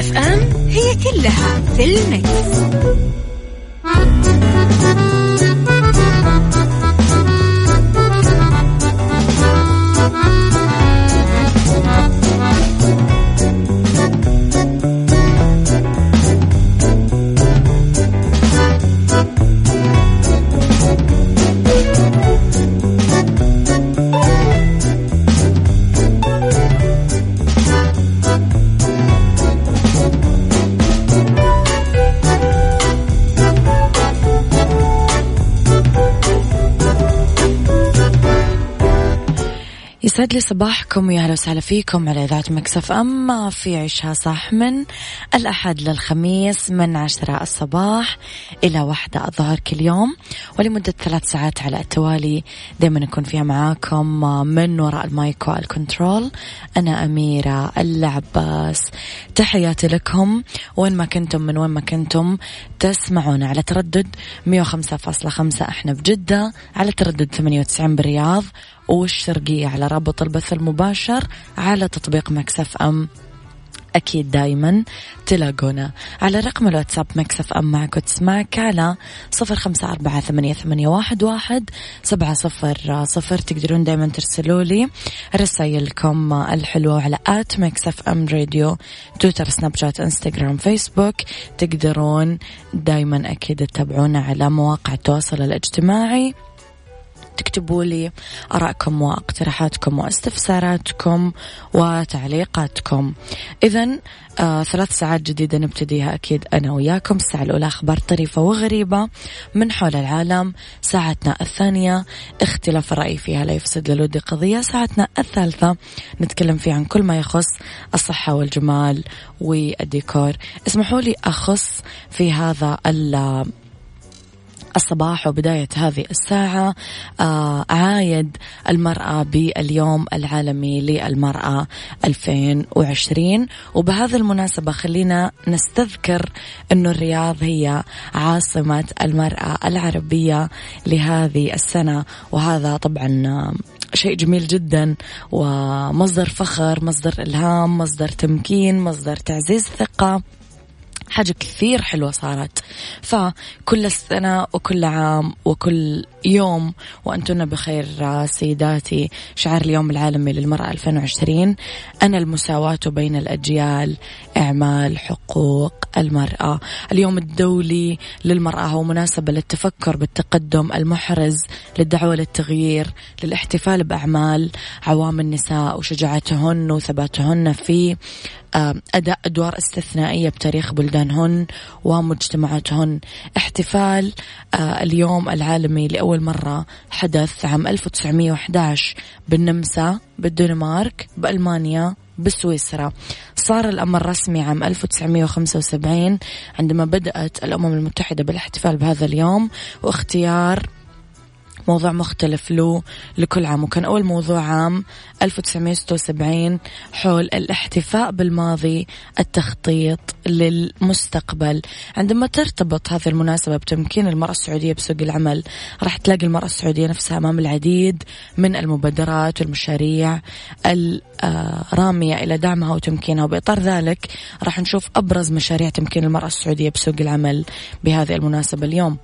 مكتف أم هي كلها في المكس. يسعد لي صباحكم ويا أهلا وسهلا فيكم على إذاعة Mix FM في عيشها صح من الأحد للخميس من عشرة الصباح إلى واحدة الظهر كل يوم. ولمدة ثلاث ساعات على التوالي دائما نكون فيها معاكم من وراء ال mic وال control أنا أميرة العباس. تحياتي لكم. وين ما كنتم من وين ما كنتم تسمعونا على تردد 105.5 أحنا بجده على تردد 98 بالرياض. والشرقية على رابط البث المباشر على تطبيق Mix FM. أكيد دايما تلاقونا على رقم الواتساب Mix FM معك وتسمعك على صفر خمسة أربعة ثمانية, ثمانية واحد, واحد سبعة صفر صفر. تقدرون دايما ترسلوا لي رسائلكم الحلوة على at Mix FM Radio تويتر سناب شات إنستغرام فيسبوك. تقدرون دايما أكيد تتابعونا على مواقع التواصل الاجتماعي. تكتبوا لي آرائكم واقتراحاتكم واستفساراتكم وتعليقاتكم. إذا آه ثلاث ساعات جديدة نبتديها أكيد أنا وياكم. الساعة الأولى أخبار طريفة وغريبة من حول العالم. ساعتنا الثانية اختلاف الرأي فيها لا يفسد للود قضية. ساعتنا الثالثة نتكلم فيها عن كل ما يخص الصحة والجمال والديكور. اسمحوا لي أخص في هذا الصباح وبداية هذه الساعة آه عايد المرأة باليوم العالمي للمرأة 2020 وبهذا المناسبة خلينا نستذكر أنه الرياض هي عاصمة المرأة العربية لهذه السنة. وهذا طبعا شيء جميل جدا ومصدر فخر مصدر إلهام مصدر تمكين مصدر تعزيز ثقة. حاجة كثير حلوة صارت. فكل سنة وكل عام وكل يوم وأنتن بخير سيداتي شعار اليوم العالمي للمرأة 2020 أنا المساواة بين الأجيال إعمال حقوق المرأة. اليوم الدولي للمرأة هو مناسبة للتفكر بالتقدم المحرز للدعوة للتغيير للاحتفال بأعمال عوام النساء وشجاعتهن وثباتهن في أداء أدوار استثنائية بتاريخ بلدانهن ومجتمعاتهن. احتفال اليوم العالمي لأول مرة حدث عام 1911 بالنمسا بالدنمارك بألمانيا بسويسرا. صار الأمر رسمي عام 1975 عندما بدأت الأمم المتحدة بالاحتفال بهذا اليوم واختيار موضوع مختلف له لكل عام. وكان أول موضوع عام 1976 حول الاحتفاء بالماضي التخطيط للمستقبل. عندما ترتبط هذه المناسبة بتمكين المرأة السعودية بسوق العمل راح تلاقي المرأة السعودية نفسها أمام العديد من المبادرات والمشاريع الرامية إلى دعمها وتمكينها. وبإطار ذلك راح نشوف أبرز مشاريع تمكين المرأة السعودية بسوق العمل بهذه المناسبة اليوم.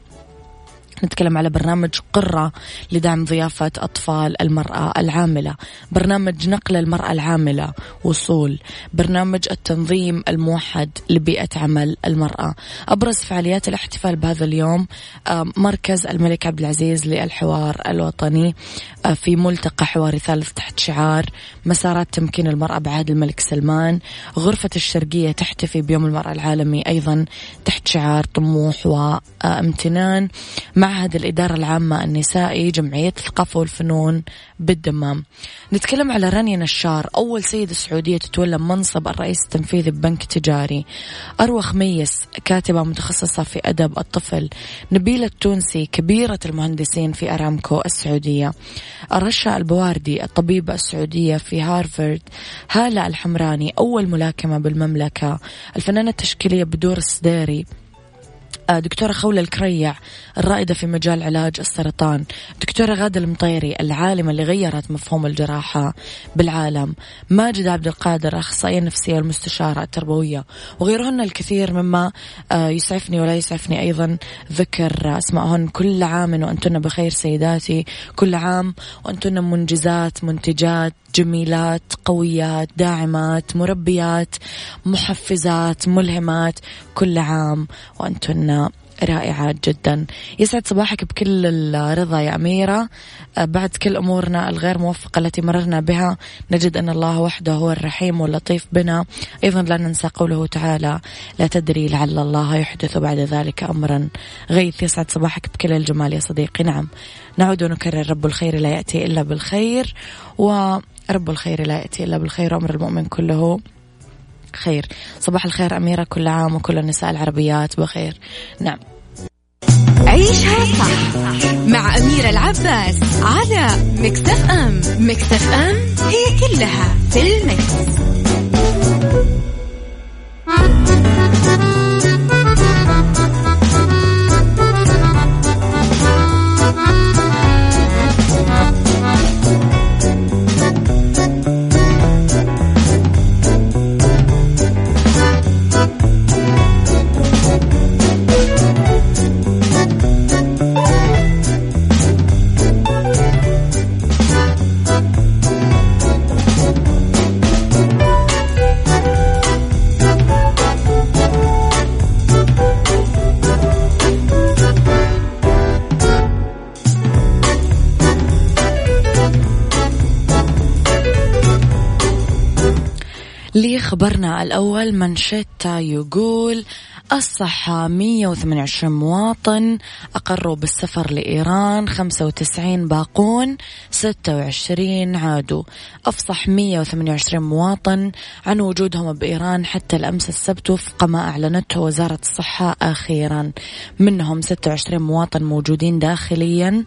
نتكلم على برنامج قرة لدعم ضيافة أطفال المرأة العاملة. برنامج نقل المرأة العاملة وصول. برنامج التنظيم الموحد لبيئة عمل المرأة. أبرز فعاليات الاحتفال بهذا اليوم مركز الملك عبد العزيز للحوار الوطني في ملتقى حواري ثالث تحت شعار مسارات تمكين المرأة بعهد الملك سلمان. غرفة الشرقية تحتفي بيوم المرأة العالمي أيضا تحت شعار طموح وامتنان. مع معهد الإدارة العامة النسائي جمعية الثقافة والفنون بالدمام. نتكلم على رانيا نشار أول سيدة سعودية تتولى منصب الرئيس التنفيذي ببنك تجاري. أروى خميس كاتبة متخصصة في أدب الطفل. نبيلة التونسي كبيرة المهندسين في أرامكو السعودية. رشا البواردي الطبيبة السعودية في هارفارد هالة الحمراني أول ملاكمة بالمملكة. الفنانة التشكيلية بدور السديري دكتورة خولة الكريع الرائدة في مجال علاج السرطان. دكتورة غادة المطيري العالمة اللي غيرت مفهوم الجراحة بالعالم. ماجد عبد القادر أخصائية نفسية والمستشارة التربوية. وغيرهن الكثير مما آه، يسعفني ولا يسعفني أيضا ذكر أسمائهن كل عام وأنتن بخير سيداتي. كل عام وأنتن منجزات منتجات جميلات قويات داعمات مربيات محفزات ملهمات. كل عام وأنتن رائعات جدا. يسعد صباحك بكل الرضا يا أميرة. آه، بعد كل أمورنا الغير موفقة التي مررنا بها نجد أن الله وحده هو الرحيم واللطيف بنا. أيضا لا ننسى قوله تعالى لا تدري لعل الله يحدث بعد ذلك أمرا. غيث يسعد صباحك بكل الجمال يا صديقي. نعم نعود ونكرر رب الخير لا يأتي إلا بالخير. ورب الخير لا يأتي إلا بالخير. أمر المؤمن كله خير صباح الخير أميرة كل عام وكل النساء العربيات بخير. نعم. عيشها صح مع أميرة العباس على مكتف أم. مكتف أم هي كلها في المكس. خبرنا الأول منشيتا يقول الصحة 128 مواطن أقروا بالسفر لإيران 95 باقون 26 عادوا. أفصح 128 مواطن عن وجودهم بإيران حتى الأمس السبت وفق ما أعلنته وزارة الصحة أخيرا. منهم 26 مواطن موجودين داخليا.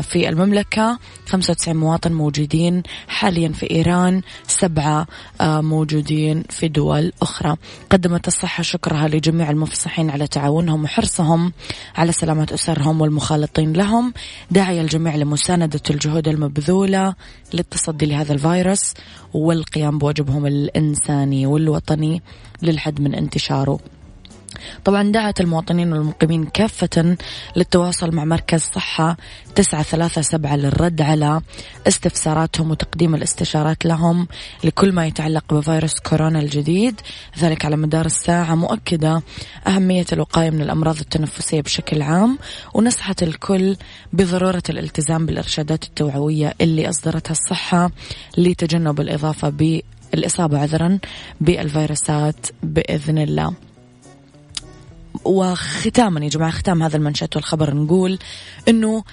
في المملكة. 95 مواطن موجودين حاليا في إيران سبعة آه، موجودين في دول أخرى. قدمت الصحة شكرها لجميع المفصحين على تعاونهم وحرصهم على سلامة أسرهم والمخالطين لهم. داعي الجميع لمساندة الجهود المبذولة للتصدي لهذا الفيروس والقيام بواجبهم الإنساني والوطني للحد من انتشاره. طبعا دعت المواطنين والمقيمين كافة للتواصل مع مركز صحة تسعة ثلاثة سبعة للرد على استفساراتهم وتقديم الاستشارات لهم لكل ما يتعلق بفيروس كورونا الجديد. ذلك على مدار الساعة مؤكدة أهمية الوقاية من الأمراض التنفسية بشكل عام ونصحت الكل بضرورة الالتزام بالإرشادات التوعوية اللي أصدرتها الصحة لتجنب الإضافة بالإصابة عذرا بالفيروسات بإذن الله. وختاما يا جماعة ختام هذا المنشط والخبر نقول أنه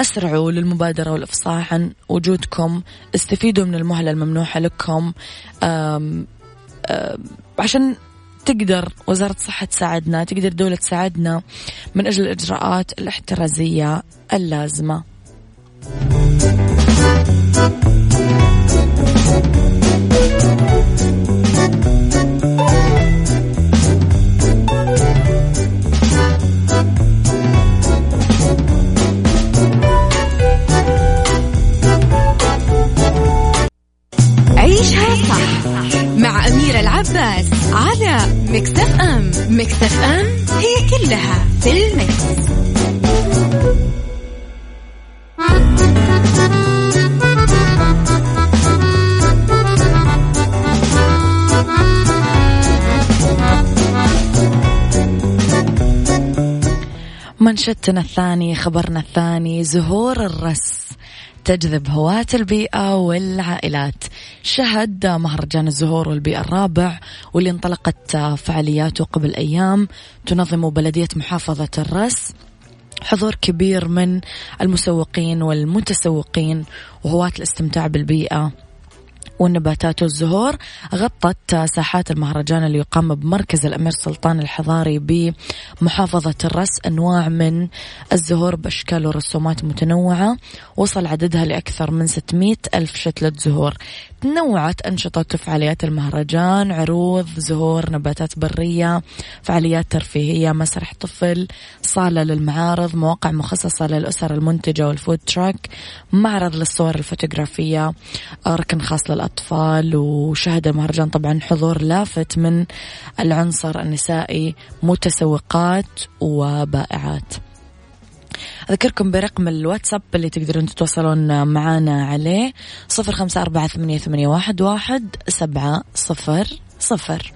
أسرعوا للمبادرة والإفصاح عن وجودكم استفيدوا من المهلة الممنوحة لكم عشان تقدر وزارة الصحة تساعدنا تقدر الدولة تساعدنا من أجل الإجراءات الاحترازية اللازمة. العباس على مكتف أم مكتف أم هي كلها في المكس. منشدتنا الثاني خبرنا الثاني زهور الرس تجذب هواة البيئة والعائلات. شهد مهرجان الزهور والبيئة الرابع واللي انطلقت فعالياته قبل أيام. تنظم بلدية محافظة الرس حضور كبير من المسوقين والمتسوقين وهواة الاستمتاع بالبيئة. والنباتات والزهور غطت ساحات المهرجان اللي يقام بمركز الأمير سلطان الحضاري بمحافظة الرس أنواع من الزهور بأشكال ورسومات متنوعة. وصل عددها لأكثر من 600 ألف شتلة زهور. تنوعت أنشطة وفعاليات المهرجان عروض زهور نباتات برية فعاليات ترفيهية مسرح طفل صالة للمعارض مواقع مخصصة للأسر المنتجة والفود تراك معرض للصور الفوتوغرافية ركن خاص للأطفال وشهد المهرجان طبعا حضور لافت من العنصر النسائي متسوقات وبائعات. أذكركم برقم الواتساب اللي تقدرون تتواصلون معنا عليه صفر خمسة أربعة ثمانية, ثمانية واحد, واحد سبعة صفر صفر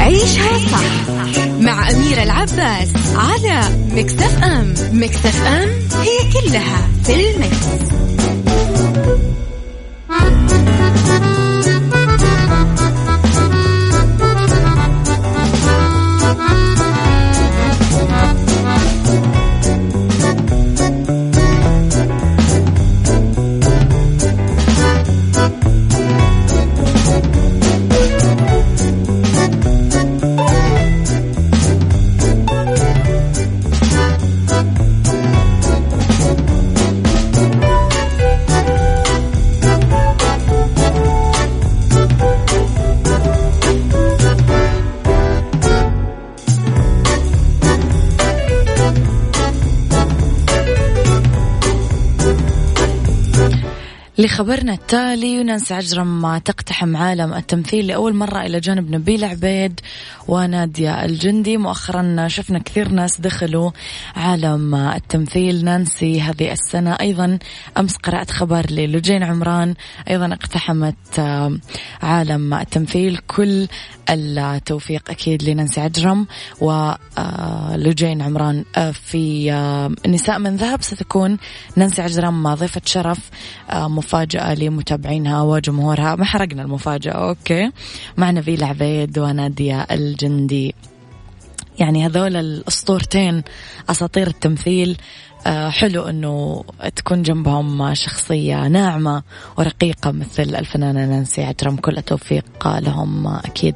عيشها صح مع أميرة العباس على مكتف أم مكتف أم هي كلها في المكس. لخبرنا التالي نانسي عجرم تقتحم عالم التمثيل لأول مرة إلى جانب نبيل عبيد. ونادية الجندي. مؤخرا شفنا كثير ناس دخلوا عالم التمثيل. نانسي هذه السنة أيضا أمس قرأت خبر للجين عمران. أيضا اقتحمت عالم التمثيل. كل التوفيق أكيد لنانسي عجرم ولجين عمران. في نساء من ذهب ستكون نانسي عجرم ضيفة شرف مفاجأة لمتابعينها وجمهورها. ما حرقنا المفاجأة أوكي. مع نبيل عبيد ونادية الجندي. يعني هذول الأسطورتين أساطير التمثيل آه، حلو إنه تكون جنبهم شخصية ناعمة ورقيقة مثل الفنانة نانسي عجرم. كل التوفيق لهم أكيد.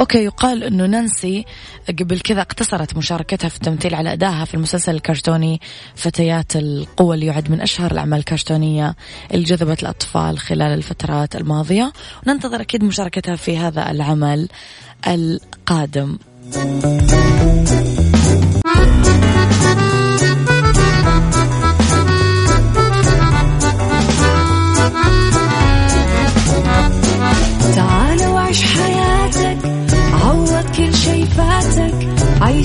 أوكي يقال إنه نانسي قبل كذا اقتصرت مشاركتها في التمثيل على أدائها في المسلسل الكرتوني فتيات القوى اللي يعد من أشهر الأعمال الكرتونية اللي جذبت الأطفال خلال الفترات الماضية. وننتظر أكيد مشاركتها في هذا العمل القادم.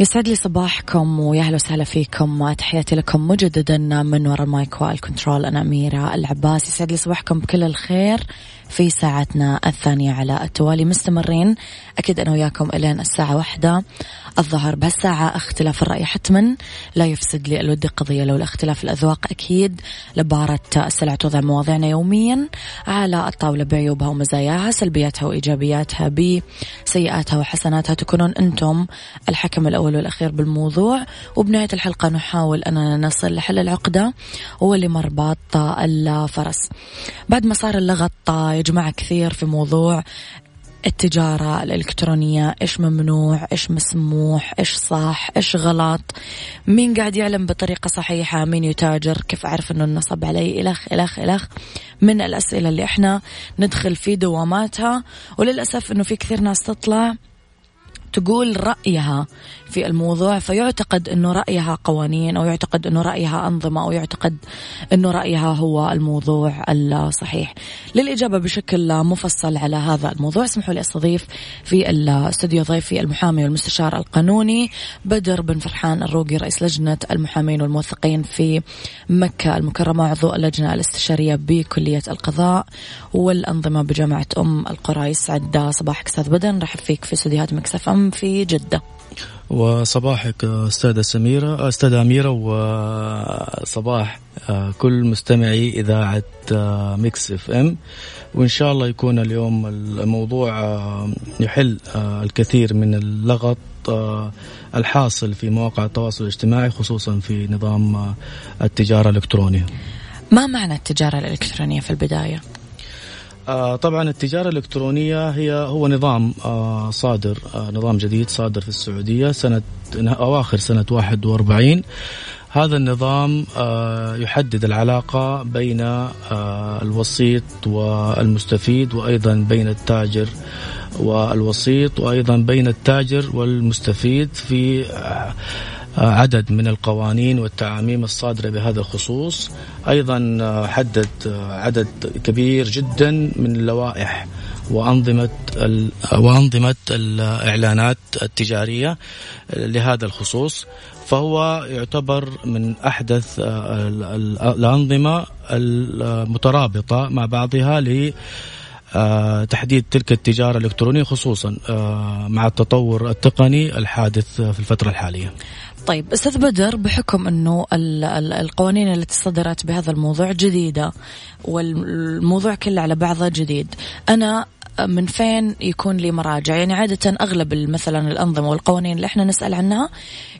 يسعد لي صباحكم ويا أهلا وسهلا فيكم. تحياتي لكم مجددا من وراء ال mic وال control. أنا أميرة العباس. يسعد لي صباحكم بكل الخير في ساعتنا الثانية على التوالي. مستمرين أكيد أنا وياكم الين الساعة واحدة الظهر بهالساعة. اختلاف الرأي حتما. لا يفسد لي الود قضية لو الاختلاف الأذواق. أكيد لبارة السلع توضع مواضيعنا يوميا على الطاولة بعيوبها ومزاياها سلبياتها وإيجابياتها بسيئاتها وحسناتها. تكونون أنتم الحكم الأول والأخير بالموضوع. وبنهاية الحلقة نحاول أننا نصل لحل العقدة ولمرباط الفرس. بعد ما صار اللغط يا جماعة كثير في موضوع التجارة الإلكترونية إيش ممنوع إيش مسموح إيش صح إيش غلط؟ مين قاعد يعلم بطريقة صحيحة؟ مين يتاجر؟ كيف أعرف أنه النصب علي؟ إلخ إلخ إلخ من الأسئلة اللي إحنا ندخل في دواماتها. وللأسف أنه في كثير ناس تطلع تقول رأيها. في الموضوع فيعتقد أنه رأيها قوانين أو يعتقد أنه رأيها أنظمة أو يعتقد أنه رأيها هو الموضوع الصحيح. للإجابة بشكل مفصل على هذا الموضوع اسمحوا لي أستضيف في الاستوديو ضيفي المحامي والمستشار القانوني بدر بن فرحان الروقي رئيس لجنة المحامين والموثقين في مكة المكرمة عضو اللجنة الاستشارية بكلية القضاء والأنظمة بجامعة أم القرى يسعد صباحك أستاذ بدر نرحب فيك في استديوهات مكسف أم في جدة. وصباحك أستاذة سميرة أستاذة أميرة وصباح آه، كل مستمعي إذاعة آه، Mix FM وإن شاء الله يكون اليوم الموضوع آه، يحل الكثير من اللغط الحاصل في مواقع التواصل الاجتماعي خصوصا في نظام التجارة الإلكترونية. ما معنى التجارة الإلكترونية في البداية؟ آه طبعا التجارة الإلكترونية هي هو نظام آه صادر آه نظام جديد صادر في السعودية سنة أواخر سنة 41 هذا النظام يحدد العلاقة بين الوسيط والمستفيد وأيضا بين التاجر والوسيط وأيضا بين التاجر والمستفيد في عدد من القوانين والتعاميم الصادرة بهذا الخصوص. أيضا حدد عدد كبير جدا من اللوائح وأنظمة وأنظمة الإعلانات التجارية لهذا الخصوص. فهو يعتبر من أحدث الأنظمة المترابطة مع بعضها ل تحديد تلك التجارة الإلكترونية خصوصا مع التطور التقني الحادث في الفترة الحالية. طيب أستاذ بدر بحكم إنه القوانين التي صدرت بهذا الموضوع جديدة والموضوع كله على بعضه جديد أنا من فين يكون لي مراجع؟ يعني عادة أغلب مثلا الأنظمة والقوانين اللي إحنا نسأل عنها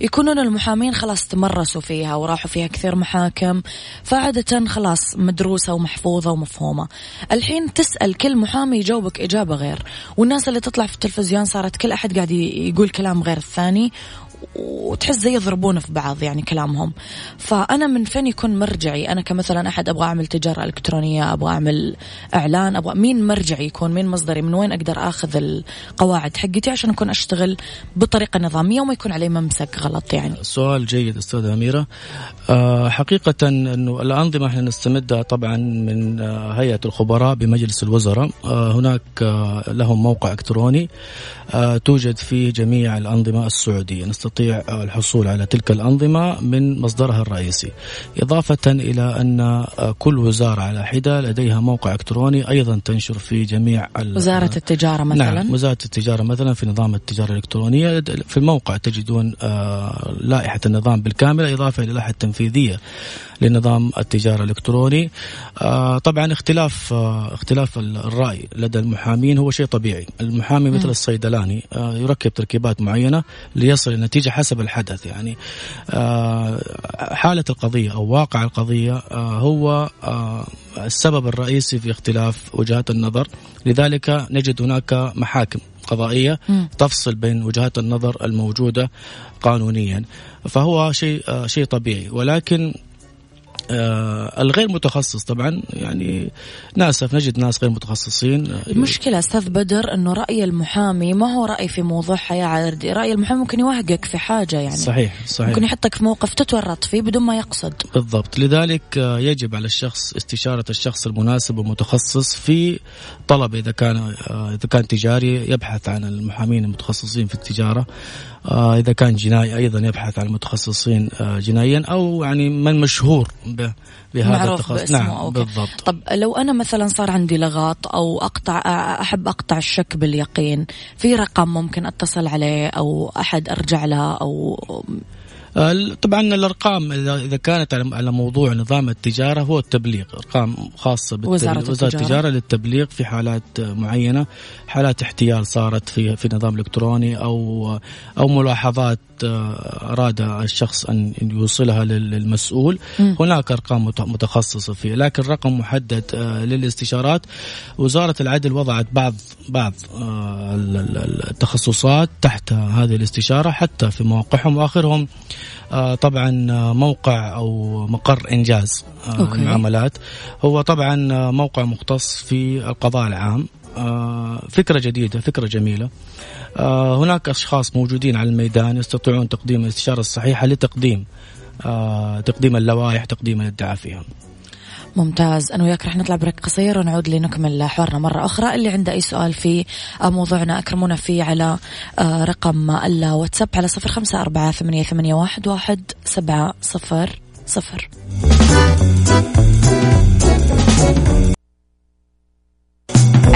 يكونون المحامين خلاص تمرسوا فيها وراحوا فيها كثير محاكم فعادة خلاص مدروسة ومحفوظة ومفهومة. الحين تسأل كل محامي يجاوبك إجابة غير والناس اللي تطلع في التلفزيون صارت كل أحد قاعد يقول كلام غير الثاني وتحس زي يضربون في بعض يعني كلامهم. فأنا من فين يكون مرجعي؟ أنا كمثلا أحد أبغى أعمل تجارة إلكترونية أبغى أعمل إعلان أبغى مين مرجعي يكون؟ مين مصدري؟ من وين أقدر أخذ القواعد حقتي عشان أكون أشتغل بطريقة نظامية وما يكون علي ممسك غلط يعني؟ سؤال جيد أستاذة أميرة. أه حقيقة أنه الأنظمة إحنا نستمدها طبعا من آه، هيئة الخبراء بمجلس الوزراء. أه هناك أه لهم موقع إلكتروني أه توجد فيه جميع الأنظمة السعودية. نستطيع الحصول على تلك الأنظمة من مصدرها الرئيسي. إضافة إلى أن كل وزارة على حدة لديها موقع إلكتروني أيضا تنشر في جميع وزارة التجارة مثلا؟ نعم وزارة التجارة مثلا في نظام التجارة الإلكترونية. في الموقع تجدون آه، لائحة النظام بالكامل إضافة إلى اللائحة التنفيذية لنظام التجارة الإلكتروني. آه، طبعا اختلاف آه، اختلاف الرأي لدى المحامين هو شيء طبيعي. المحامي مثل الصيدلاني يركب تركيبات معينة ليصل إلى نتيجة حسب الحدث يعني حالة القضية أو واقع القضية هو السبب الرئيسي في اختلاف وجهات النظر. لذلك نجد هناك محاكم قضائية تفصل بين وجهات النظر الموجودة قانونيا فهو شيء شيء طبيعي. ولكن آه الغير متخصص. طبعا يعني ناسف نجد ناس غير متخصصين. المشكلة أستاذ بدر أنه رأي المحامي ما هو رأي في موضوع حياة عادي رأي المحامي ممكن يوهقك في حاجة يعني. صحيح صحيح. ممكن يحطك في موقف تتورط فيه بدون ما يقصد. بالضبط. لذلك آه، يجب على الشخص استشارة الشخص المناسب والمتخصص في طلب إذا كان آه، إذا كان تجاري يبحث عن المحامين المتخصصين في التجارة. آه، إذا كان جنائي أيضا يبحث عن المتخصصين جنائيا أو يعني من مشهور بهذا باسمه نعم أوكي. بالضبط طب لو أنا مثلا صار عندي لغط أو أقطع أحب أقطع الشك باليقين في رقم ممكن أتصل عليه أو أحد أرجع له أو طبعا الأرقام اذا كانت على موضوع نظام التجارة هو التبليغ. أرقام خاصة وزارة, وزارة التجارة للتبليغ في حالات معينة حالات احتيال صارت في في نظام إلكتروني أو أو ملاحظات أراد الشخص أن يوصلها للمسؤول. م. هناك أرقام متخصصة فيه لكن رقم محدد للاستشارات. وزارة العدل وضعت بعض بعض التخصصات تحت هذه الاستشارة حتى في مواقعهم. وآخرهم آه، طبعا موقع أو مقر إنجاز آه، أوكي. المعاملات هو طبعا موقع مختص في القضاء العام. آه، فكرة جديدة فكرة جميلة. هناك أشخاص موجودين على الميدان يستطيعون تقديم الاستشارة الصحيحة لتقديم تقديم اللوائح تقديم الادعاء فيها ممتاز. أنا وياك رح نطلع بريك قصير ونعود لنكمل حوارنا مرة أخرى. اللي عنده أي سؤال في موضوعنا أكرمونا فيه على آه، رقم الواتساب على صفر خمسة أربعة ثمانية, ثمانية واحد, واحد سبعة صفر صفر.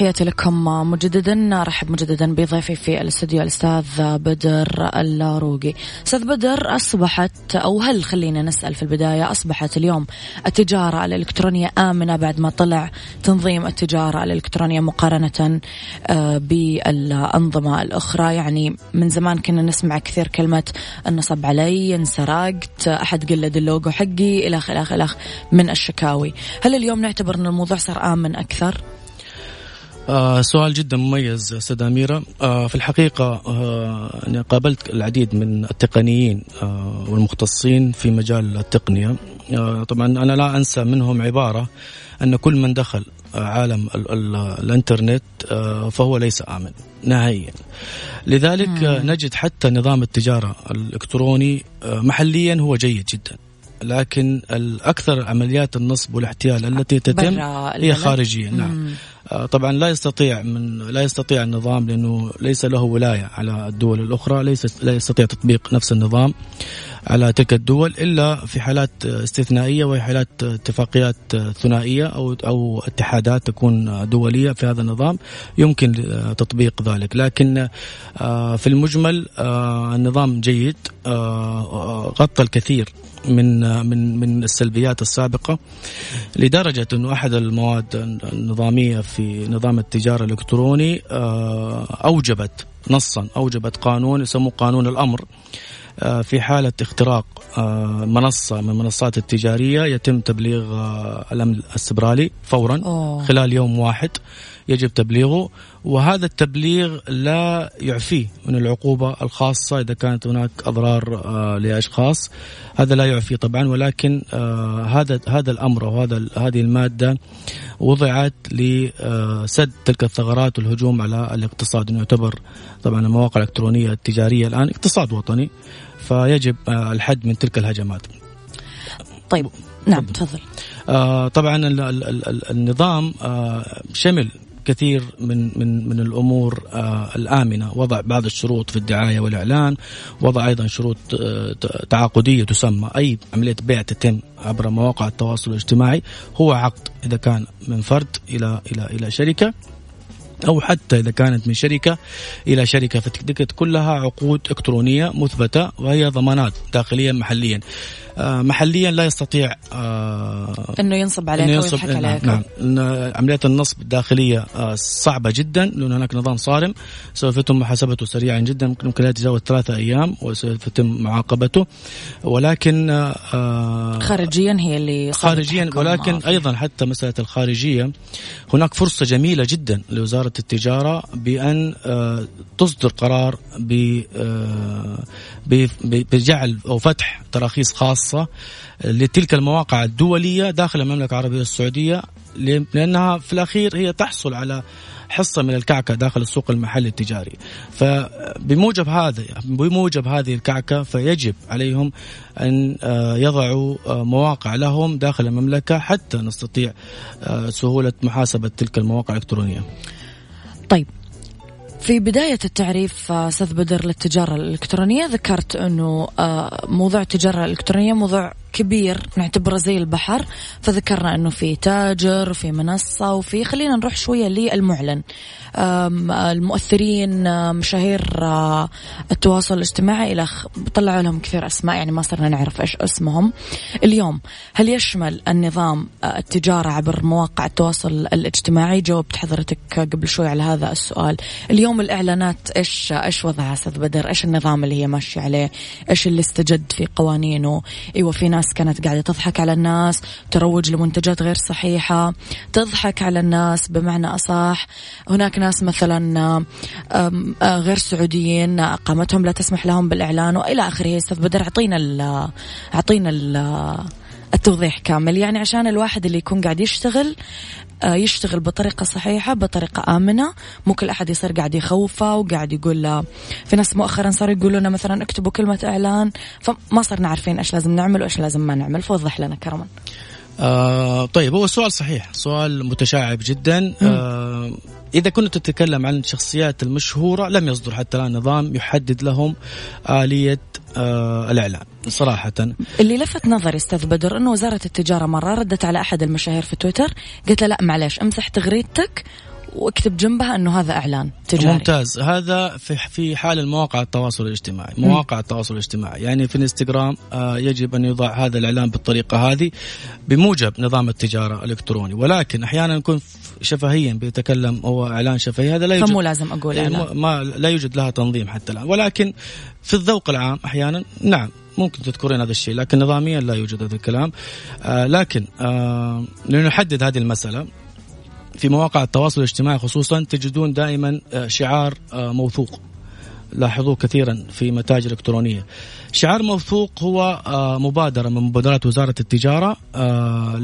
تحياتي لكم مجددا. رحب مجددا بضيفي في الاستوديو الأستاذ بدر اللاروقي. أستاذ بدر أصبحت أو هل خلينا نسأل في البداية أصبحت اليوم التجارة الإلكترونية آمنة بعد ما طلع تنظيم التجارة الإلكترونية مقارنة آه، بالأنظمة الأخرى؟ يعني من زمان كنا نسمع كثير كلمة النصب علي انسرقت أحد قلد اللوجو حقي إلى اخره إلى من الشكاوي. هل اليوم نعتبر أن الموضوع صار آمن أكثر؟ آه سؤال جدا مميز أستاذ أميرة. آه في الحقيقة آه أنا قابلت العديد من التقنيين آه والمختصين في مجال التقنية. آه طبعا أنا لا أنسى منهم عبارة أن كل من دخل عالم ال ال الإنترنت آه فهو ليس آمن نهائيا. لذلك مم. نجد حتى نظام التجارة الإلكتروني آه محليا هو جيد جدا. لكن الأكثر عمليات النصب والاحتيال التي تتم هي خارجيا نعم. آه، طبعا لا يستطيع من لا يستطيع النظام لأنه ليس له ولاية على الدول الأخرى ليس لا يستطيع تطبيق نفس النظام. على تلك الدول إلا في حالات استثنائية وهي حالات اتفاقيات ثنائية أو أو اتحادات تكون دولية في هذا النظام يمكن تطبيق ذلك. لكن آه، في المجمل آه، النظام جيد غطى الكثير من من من السلبيات السابقة لدرجة انه أحد المواد النظامية في نظام التجارة الإلكتروني آه، أوجبت نصا أوجبت قانون يسموه قانون الأمر. آه، في حالة اختراق آه، منصة من المنصات التجارية يتم تبليغ الأمن السبرالي فورا أوه. خلال يوم واحد يجب تبليغه وهذا التبليغ لا يعفيه من العقوبة الخاصة إذا كانت هناك أضرار آه، لأشخاص هذا لا يعفيه طبعا ولكن آه، هذا هذا الأمر أو هذا هذه المادة وضعت لسد تلك الثغرات والهجوم على الاقتصاد إنه يعتبر طبعا المواقع الإلكترونية التجارية الآن اقتصاد وطني فيجب آه، الحد من تلك الهجمات. طيب نعم تفضل. آه طبعا النظام آه شمل كثير من من من الأمور آه الآمنة. وضع بعض الشروط في الدعاية والإعلان وضع أيضا شروط آه تعاقدية تسمى. أي عملية بيع تتم عبر مواقع التواصل الاجتماعي هو عقد إذا كان من فرد إلى إلى إلى شركة. أو حتى إذا كانت من شركة إلى شركة فتلك كلها عقود إلكترونية مثبتة وهي ضمانات داخليا محليا. آه، محليا لا يستطيع آه، إنه ينصب عليك إنه ينصب نعم، عليك. نعم. عمليات النصب الداخلية آه، صعبة جدا لأن هناك نظام صارم. سوف يتم محاسبته سريعا جدا ممكن لا يتجاوز ثلاثة أيام وسوف يتم معاقبته. ولكن خارجيا هي اللي خارجيا ولكن أيضا حتى مسألة الخارجية هناك فرصة جميلة جدا لوزارة التجارة بأن تصدر قرار بجعل أو فتح تراخيص خاصة لتلك المواقع الدولية داخل المملكة العربية السعودية لأنها في الأخير هي تحصل على حصة من الكعكة داخل السوق المحلي التجاري. فبموجب هذا بموجب هذه الكعكة فيجب عليهم أن آه، يضعوا آه، مواقع لهم داخل المملكة حتى نستطيع آه، سهولة محاسبة تلك المواقع الإلكترونية. طيب في بداية التعريف آه، أستاذ بدر للتجارة الإلكترونية ذكرت أنه آه، موضوع التجارة الإلكترونية موضوع كبير نعتبره زي البحر فذكرنا أنه في تاجر وفي منصة وفي خلينا نروح شوية للمعلن. المؤثرين مشاهير آه، التواصل الاجتماعي إلى طلعوا لهم كثير أسماء يعني ما صرنا نعرف إيش اسمهم. اليوم هل يشمل النظام التجارة عبر مواقع التواصل الاجتماعي؟ جاوبت حضرتك قبل شوي على هذا السؤال. اليوم الإعلانات إيش إيش وضعها أستاذ بدر؟ إيش النظام اللي هي ماشية عليه؟ إيش اللي استجد في قوانينه؟ أيوة في ناس كانت قاعدة تضحك على الناس تروج لمنتجات غير صحيحة تضحك على الناس بمعنى أصح. هناك ناس مثلا غير سعوديين قامتهم لا تسمح لهم بالإعلان وإلى آخره. أستاذ بدر أعطينا أعطينا التوضيح كامل. يعني عشان الواحد اللي يكون قاعد يشتغل يشتغل بطريقة صحيحة بطريقة آمنة. مو كل أحد يصير قاعد يخوفه وقاعد يقول له في ناس مؤخرا صاروا يقولوا لنا مثلا اكتبوا كلمة إعلان فما صرنا عارفين إيش لازم نعمل وإيش لازم ما نعمل فوضح لنا كرما آه طيب هو سؤال صحيح سؤال متشعب جدا. آه إذا كنت تتكلم عن الشخصيات المشهورة لم يصدر حتى الآن نظام يحدد لهم آلية آه الإعلان صراحة. اللي لفت نظري أستاذ بدر إنه وزارة التجارة مرة ردت على أحد المشاهير في تويتر قلت له لا معلش امسح تغريدتك واكتب جنبها إنه هذا إعلان تجاري. ممتاز. هذا في في حال المواقع التواصل الاجتماعي. مواقع م. التواصل الاجتماعي. يعني في الإنستغرام آه يجب أن يوضع هذا الإعلان بالطريقة هذه بموجب نظام التجارة الإلكتروني. ولكن أحيانا يكون شفهيا بيتكلم هو إعلان شفهي. هذا لا يوجد. فمو لازم أقول إيه، إعلان. ما لا يوجد لها تنظيم حتى الآن. ولكن في الذوق العام أحيانا نعم ممكن تذكرين هذا الشيء لكن نظاميا لا يوجد هذا الكلام. آه لكن آه لنحدد هذه المسألة في مواقع التواصل الاجتماعي خصوصا تجدون دائما آه، شعار آه، موثوق. لاحظوه كثيرا في متاجر إلكترونية. شعار موثوق هو آه، مبادرة من مبادرات وزارة التجارة آه،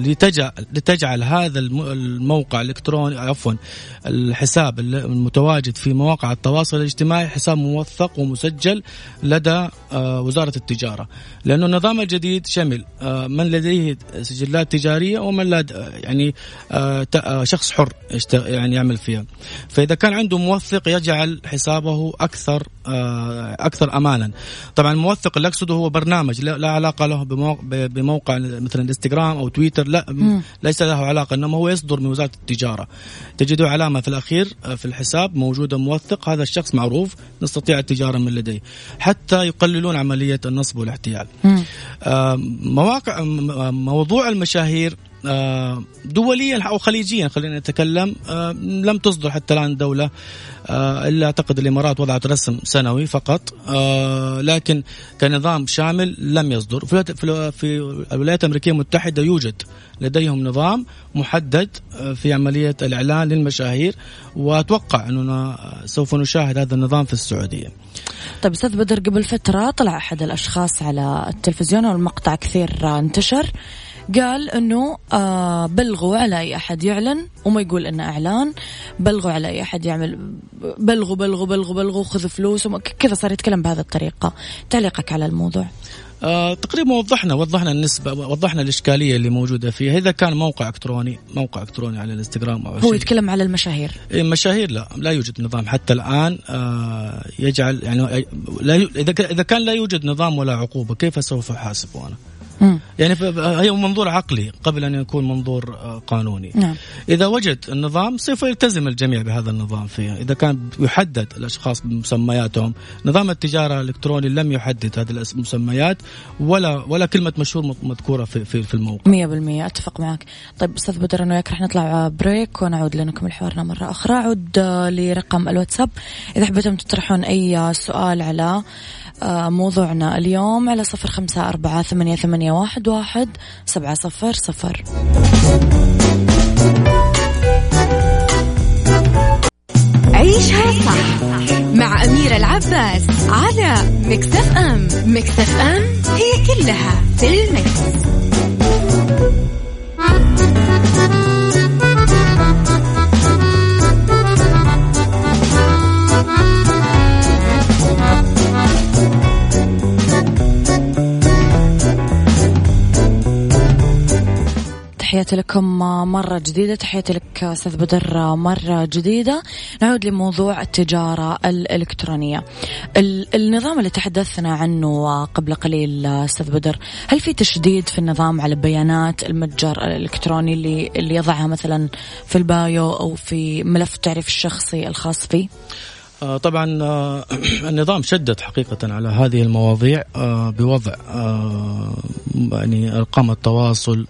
لتجعل, هذا الموقع الإلكتروني عفوا الحساب المتواجد في مواقع التواصل الاجتماعي حساب موثق ومسجل لدى آه، وزارة التجارة. لأنه النظام الجديد شمل من لديه سجلات تجارية ومن لا يعني شخص حر يعني يعمل فيها. فإذا كان عنده موثق يجعل حسابه أكثر أكثر أمانا طبعا الموثق اللي أقصده هو برنامج لا علاقة له بموقع, مثلا الإنستغرام أو تويتر لا م. ليس له علاقة إنما هو يصدر من وزارة التجارة. تجده علامة في الأخير آه، في الحساب موجوده موثق هذا الشخص معروف نستطيع التجارة من لديه حتى يقللون عملية النصب والاحتيال. آه مواقع موضوع المشاهير آه، دوليا أو خليجيا خلينا نتكلم آه، لم تصدر حتى الآن دولة. آه، إلا أعتقد الإمارات وضعت رسم سنوي فقط. لكن كنظام شامل لم يصدر. في الولايات الأمريكية المتحده يوجد لديهم نظام محدد في عملية الإعلان للمشاهير وأتوقع أننا سوف نشاهد هذا النظام في السعودية. طيب أستاذ بدر قبل فترة طلع أحد الأشخاص على التلفزيون والمقطع كثير انتشر. قال إنه آه بلغوا على اي أحد يعلن وما يقول إنه إعلان. بلغوا على اي أحد يعمل بلغوا بلغوا بلغوا بلغوا خذ فلوس كذا صار يتكلم بهذه الطريقة. تعليقك على الموضوع. آه تقريبا وضحنا وضحنا النسبة وضحنا الإشكالية اللي موجودة فيها. إذا كان موقع إلكتروني موقع إلكتروني على الإنستغرام أو هو شيء. يتكلم على المشاهير. المشاهير لا لا يوجد نظام. حتى الآن آه يجعل يعني لا اذا إذا كان لا يوجد نظام ولا عقوبة كيف سوف أحاسبه يعني هي منظور عقلي قبل أن يكون منظور آه، قانوني. نعم. إذا وجد النظام سوف يلتزم الجميع بهذا النظام فيه إذا كان يحدد الأشخاص بمسمياتهم نظام التجارة الإلكتروني لم يحدد هذه المسميات ولا ولا كلمة مشهور مذكورة في في, في الموقع. 100% أتفق معك. طيب أستاذ بدر أنا وياك رح نطلع بريك ونعود لنكمل حوارنا مرة أخرى. عود آه، لرقم الواتساب. إذا حبيتم تطرحون أي سؤال على آه، موضوعنا اليوم على صفر خمسة أربعة ثمانية, ثمانية واحد, واحد سبعة صفر صفر عيشها صح مع أميرة العباس على مكتف أم مكتف أم هي كلها في المكس. تحياتي لكم مرة جديدة تحياتي لك أستاذ بدر مرة جديدة نعود لموضوع التجارة الإلكترونية النظام اللي تحدثنا عنه قبل قليل أستاذ بدر هل في تشديد في النظام على بيانات المتجر الإلكتروني اللي, اللي يضعها مثلا في البايو أو في ملف التعريف الشخصي الخاص فيه؟ آه، طبعا آه، النظام شدد حقيقة على هذه المواضيع آه، بوضع يعني أرقام التواصل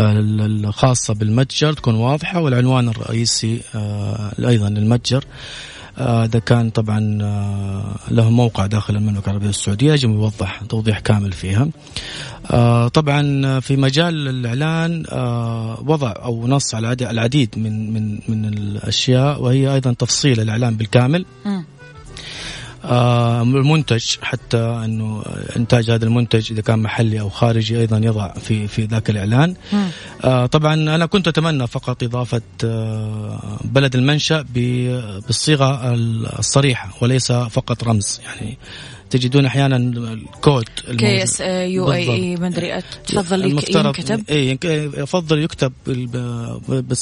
الخاصة بالمتجر تكون واضحة والعنوان الرئيسي أيضا للمتجر. هذا كان طبعا له موقع داخل المملكة العربية السعودية يجب يوضح توضيح كامل فيها. آه، طبعا في مجال الإعلان آه، وضع أو نص على العديد من من من الأشياء وهي أيضا تفصيل الإعلان بالكامل. آه المنتج حتى إنه إنتاج هذا المنتج إذا كان محلي أو خارجي أيضا يضع في في ذاك الإعلان. آه طبعا أنا كنت أتمنى فقط إضافة آه بلد المنشأ بالصيغة الصريحة وليس فقط رمز. يعني تجدون أحيانا ال code KSA UAE ما أدري تفضل ينكتب. اي يفضل يكتب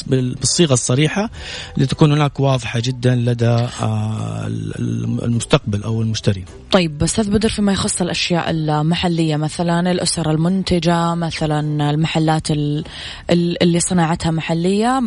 بالصيغة الصريحة لتكون هناك واضحة جدا لدى آه، المستقبل أو المشتري. طيب أستاذ بدر فيما يخص الأشياء المحلية مثلا الأسر المنتجة مثلا المحلات اللي صناعتها محلية.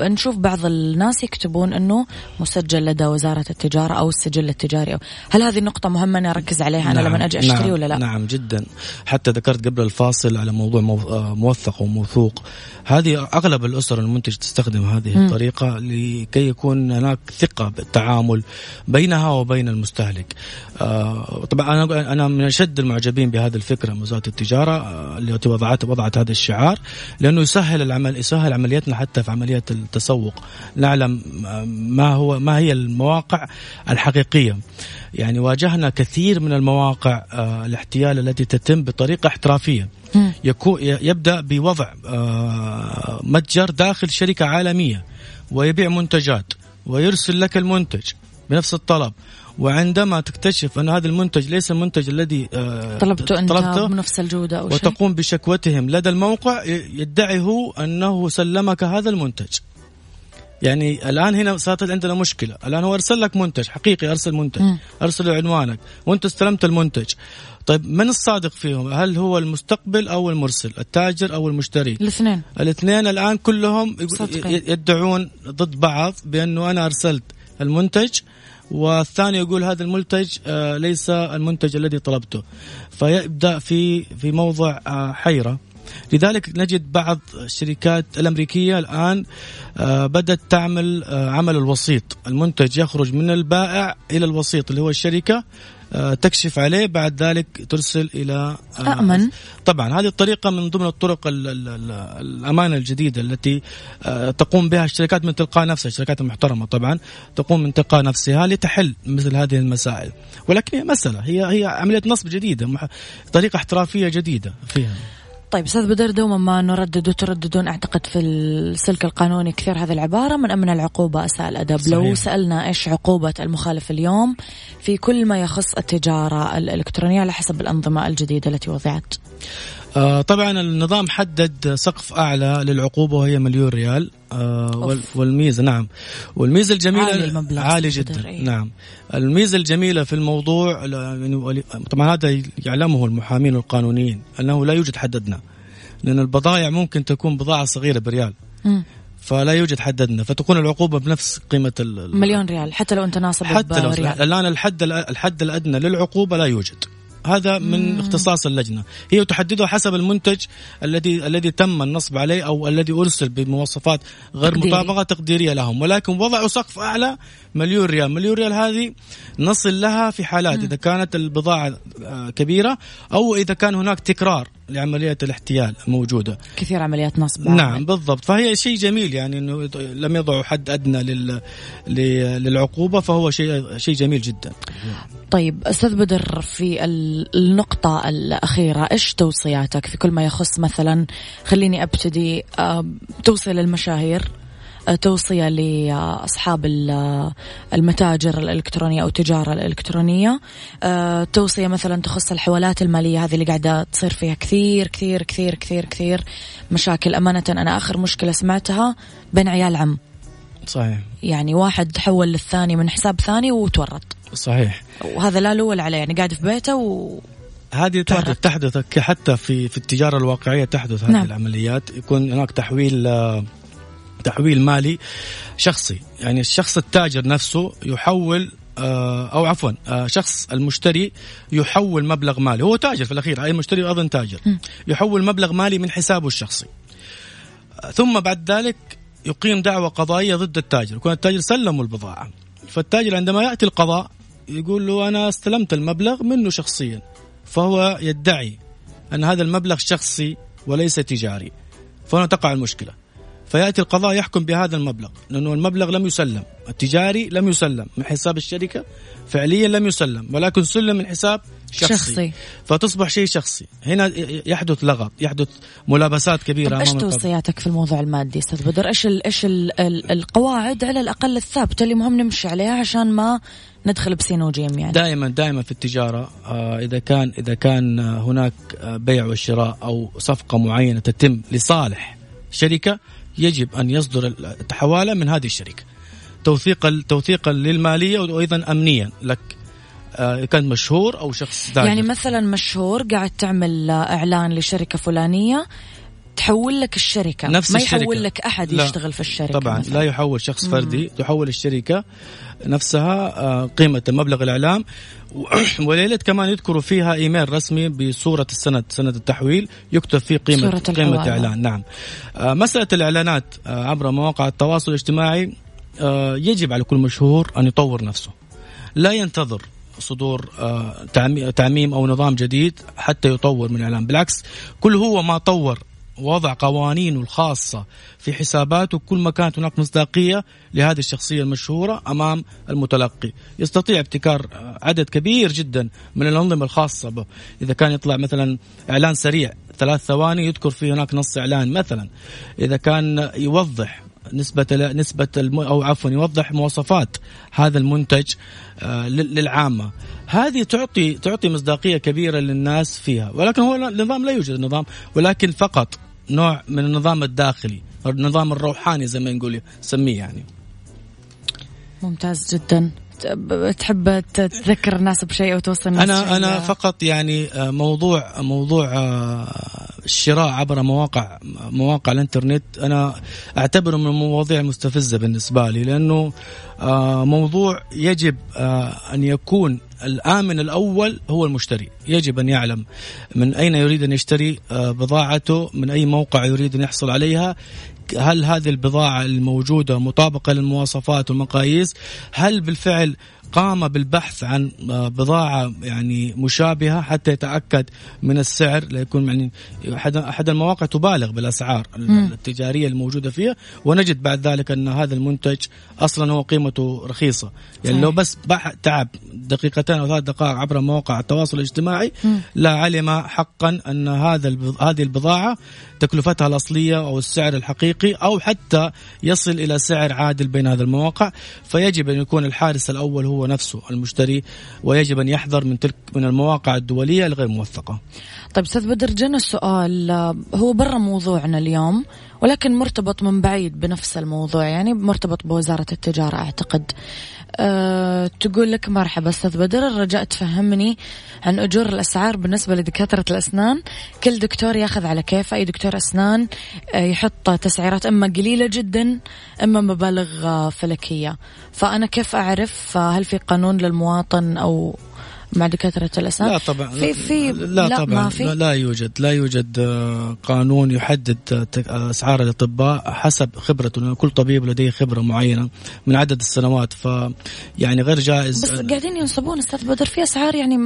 نشوف بعض الناس يكتبون إنه مسجل لدى وزارة التجارة أو السجل التجاري. هل هذه النقطة مهمة؟ نركز أركز عليها أنا نعم لما أجي أشتري نعم ولا لا. نعم جدا. حتى ذكرت قبل الفاصل على موضوع آه، موثق وموثوق. هذه أغلب الأسر المنتج تستخدم هذه م. الطريقة لكي يكون هناك ثقة بالتعامل بينها وبين المستهلك. آه طبعا أنا أنا من أشد المعجبين بهذه الفكرة من وزاره التجارة آه التي وضعت وضعت هذا الشعار لأنه يسهل العمل يسهل عمليتنا حتى في عملية التسوق. نعلم ما هو ما هي المواقع الحقيقية. يعني واجهنا كثير من المواقع آه الاحتيال التي تتم بطريقة احترافية. يكون يبدأ بوضع آه متجر داخل شركة عالمية ويبيع منتجات ويرسل لك المنتج بنفس الطلب. وعندما تكتشف أن هذا المنتج ليس المنتج الذي آه طلبته أنت طلبته بنفس الجودة أو وتقوم بشكوتهم لدى الموقع يدعي هو أنه سلمك هذا المنتج. يعني الآن هنا صارت عندنا مشكلة. الآن هو أرسل لك منتج حقيقي أرسل منتج. م. أرسل عنوانك. وأنت استلمت المنتج. طيب من الصادق فيهم؟ هل هو المستقبل أو المرسل؟ التاجر أو المشتري؟ الاثنين. الاثنين الآن كلهم يدعون ضد بعض بأنه أنا أرسلت المنتج والثاني يقول هذا المنتج آه، ليس المنتج الذي طلبته. فيبدأ في في موضع آه، حيرة. لذلك نجد بعض الشركات الأمريكية الآن آه، بدأت تعمل آه، عمل الوسيط. المنتج يخرج من البائع إلى الوسيط اللي هو الشركة آه، تكشف عليه بعد ذلك ترسل إلى أأمن. طبعا هذه الطريقة من ضمن الطرق الأمانة الجديدة التي تقوم بها الشركات من تلقاء نفسها الشركات المحترمة طبعا تقوم من تلقاء نفسها لتحل مثل هذه المسائل. ولكن هي مسألة هي هي عملية نصب جديدة طريقة احترافية جديدة فيها. طيب أستاذ بدر دوما ما نردد وترددون أعتقد في السلك القانوني كثير هذه العبارة. من أمن العقوبة؟ اساء الادب صحيح. لو سألنا إيش عقوبة المخالف اليوم في كل ما يخص التجارة الإلكترونية على حسب الأنظمة الجديدة التي وضعت. طبعا النظام حدد سقف أعلى للعقوبة وهي مليون ريال. آه والميزة نعم. والميزة الجميلة عالي المبلغ عالي جدا. إيه؟ نعم. الميزة الجميلة في الموضوع يعني طبعا هذا يعلمه المحامين القانونيين أنه لا يوجد حد ادنى لأن البضائع ممكن تكون بضاعة صغيرة بريال. م. فلا يوجد حد ادنى فتكون العقوبة بنفس قيمة مليون ريال حتى لو أنت ناصب حتى لو ريال. الآن الحد الحد الأدنى للعقوبة لا يوجد. هذا من مم. اختصاص اللجنة. هي تحدده حسب المنتج الذي الذي تم النصب عليه أو الذي أرسل بمواصفات غير تقديري. مطابقة تقديرية لهم. ولكن وضعوا سقف أعلى مليون ريال. مليون ريال هذه نصل لها في حالات مم. إذا كانت البضاعة آه، كبيرة أو إذا كان هناك تكرار لعملية الاحتيال موجودة. كثير عمليات نصب. نعم بالضبط. فهي شيء جميل يعني إنه لم يضعوا حد أدنى لل... للعقوبة فهو شيء شيء جميل جدا. طيب أستاذ بدر في النقطة الأخيرة إيش توصياتك في كل ما يخص مثلا خليني أبتدي توصي للمشاهير آه، توصية لأصحاب المتاجر الإلكترونية أو التجارة الإلكترونية آه، توصية مثلا تخص الحوالات المالية هذه اللي قاعدة تصير فيها كثير كثير كثير كثير كثير مشاكل. أمانة أنا آخر مشكلة سمعتها بين عيال عم. صحيح. يعني واحد حول للثاني من حساب ثاني وتورط. صحيح. وهذا لا له ولا عليه يعني قاعد في بيته و هذه تحدث. تحدث حتى في في التجارة الواقعية تحدث هذه نعم. العمليات. يكون هناك تحويل آه، تحويل مالي شخصي. يعني الشخص التاجر نفسه يحول آه، أو عفوا آه، شخص المشتري يحول مبلغ مالي. هو تاجر في الأخير أي مشتري أيضا تاجر. يحول مبلغ مالي من حسابه الشخصي. ثم بعد ذلك يقيم دعوة قضائية ضد التاجر. يكون التاجر سلموا البضاعة. فالتاجر عندما يأتي القضاء يقول له أنا استلمت المبلغ منه شخصيا فهو يدعي أن هذا المبلغ شخصي وليس تجاري فهنا تقع المشكلة. فيأتي القضاء يحكم بهذا المبلغ لأنه المبلغ لم يسلم التجاري لم يسلم من حساب الشركة فعليا لم يسلم ولكن سلم من حساب شخصي, شخصي. فتصبح شيء شخصي. هنا يحدث لغط يحدث ملابسات كبيرة طب إيش توصياتك في الموضوع المادي أستاذ بدر؟ إيش ال إيش ال ال القواعد على الأقل الثابتة اللي مهم نمشي عليها عشان ما ندخل بسين وجيم يعني. دائما دائما في التجارة آه إذا كان إذا كان هناك بيع وشراء أو صفقة معينة تتم لصالح شركة يجب أن يصدر الحواله من هذه الشركة. توثيقا توثيقا للمالية وأيضا امنيا لك. آه، كان مشهور أو شخص داجر. يعني مثلا مشهور قاعد تعمل إعلان لشركة فلانية تحول لك الشركة. نفس ما الشركة. يحول لك أحد لا. يشتغل في الشركة طبعا. مثلا. لا يحول شخص فردي تحول الشركة نفسها آه، قيمة مبلغ الإعلام. وليلة كمان يذكروا فيها إيميل رسمي بصورة السند سند التحويل يكتب فيه قيمه قيمة إعلان. نعم. آه، مسألة الإعلانات عبر مواقع التواصل الاجتماعي يجب على كل مشهور أن يطور نفسه. لا ينتظر صدور آه، تعميم أو نظام جديد حتى يطور من الإعلام. بالعكس كل هو ما طور وضع قوانينه الخاصة في حساباته. كل ما كانت هناك مصداقية لهذه الشخصية المشهورة أمام المتلقي. يستطيع ابتكار عدد كبير جدا من الأنظمة الخاصة به. إذا كان يطلع مثلا إعلان سريع ثلاث ثواني يذكر فيه هناك نص إعلان مثلا. إذا كان يوضح نسبة نسبة أو عفوا يوضح مواصفات هذا المنتج آه، للعامة. هذه تعطي تعطي مصداقية كبيرة للناس فيها. ولكن هو النظام لا يوجد نظام ولكن فقط نوع من النظام الداخلي النظام الروحاني زي ما نقول سميه يعني. ممتاز جدا. تحب تذكر الناس بشيء أو توصل الناس أنا أنا فقط يعني آه، موضوع موضوع آه، الشراء عبر مواقع مواقع الإنترنت أنا أعتبره من المواضيع المستفزة بالنسبة لي لأنه آه، موضوع يجب أن يكون الآمن الأول هو المشتري. يجب أن يعلم من أين يريد أن يشتري بضاعته من أي موقع يريد أن يحصل عليها. هل هذه البضاعة الموجودة مطابقة للمواصفات والمقاييس؟ هل بالفعل قام بالبحث عن بضاعة يعني مشابهة حتى يتأكد من السعر؟ ليكون يعني أحد أحد المواقع تبالغ بالأسعار التجارية الموجودة فيها ونجد بعد ذلك أن هذا المنتج أصلا هو قيمته رخيصة. يعني صحيح. لو بس تعب دقيقتين أو ثلاث دقائق عبر مواقع التواصل الاجتماعي لا علم حقا أن هذا هذه البضاعة تكلفتها الأصلية أو السعر الحقيقي أو حتى يصل إلى سعر عادل بين هذه المواقع فيجب أن يكون الحارس الأول هو نفسه المشتري ويجب أن يحذر من تلك من المواقع الدولية الغير موثقة. طيب أستاذ بدر جانا السؤال هو برا موضوعنا اليوم ولكن مرتبط من بعيد بنفس الموضوع يعني مرتبط بوزارة التجارة أعتقد. أه تقول لك مرحبا أستاذ بدر الرجاء تفهمني عن أجور الأسعار بالنسبة لدكاترة الأسنان. كل دكتور ياخذ على كيف؟ أي دكتور أسنان أه يحط تسعيرات أما قليلة جدا أما مبالغ آه، فلكية. فأنا كيف أعرف هل في قانون للمواطن أو مع دكاترة الأسنان لا طبعا. في في لا, لا طبعا. ما في؟ لا, يوجد لا يوجد آه، قانون يحدد آه، أسعار الأطباء حسب خبرته كل طبيب لديه خبرة معينة من عدد السنوات ف يعني غير جائز. بس قاعدين ينصبون أستاذ بدر في أسعار يعني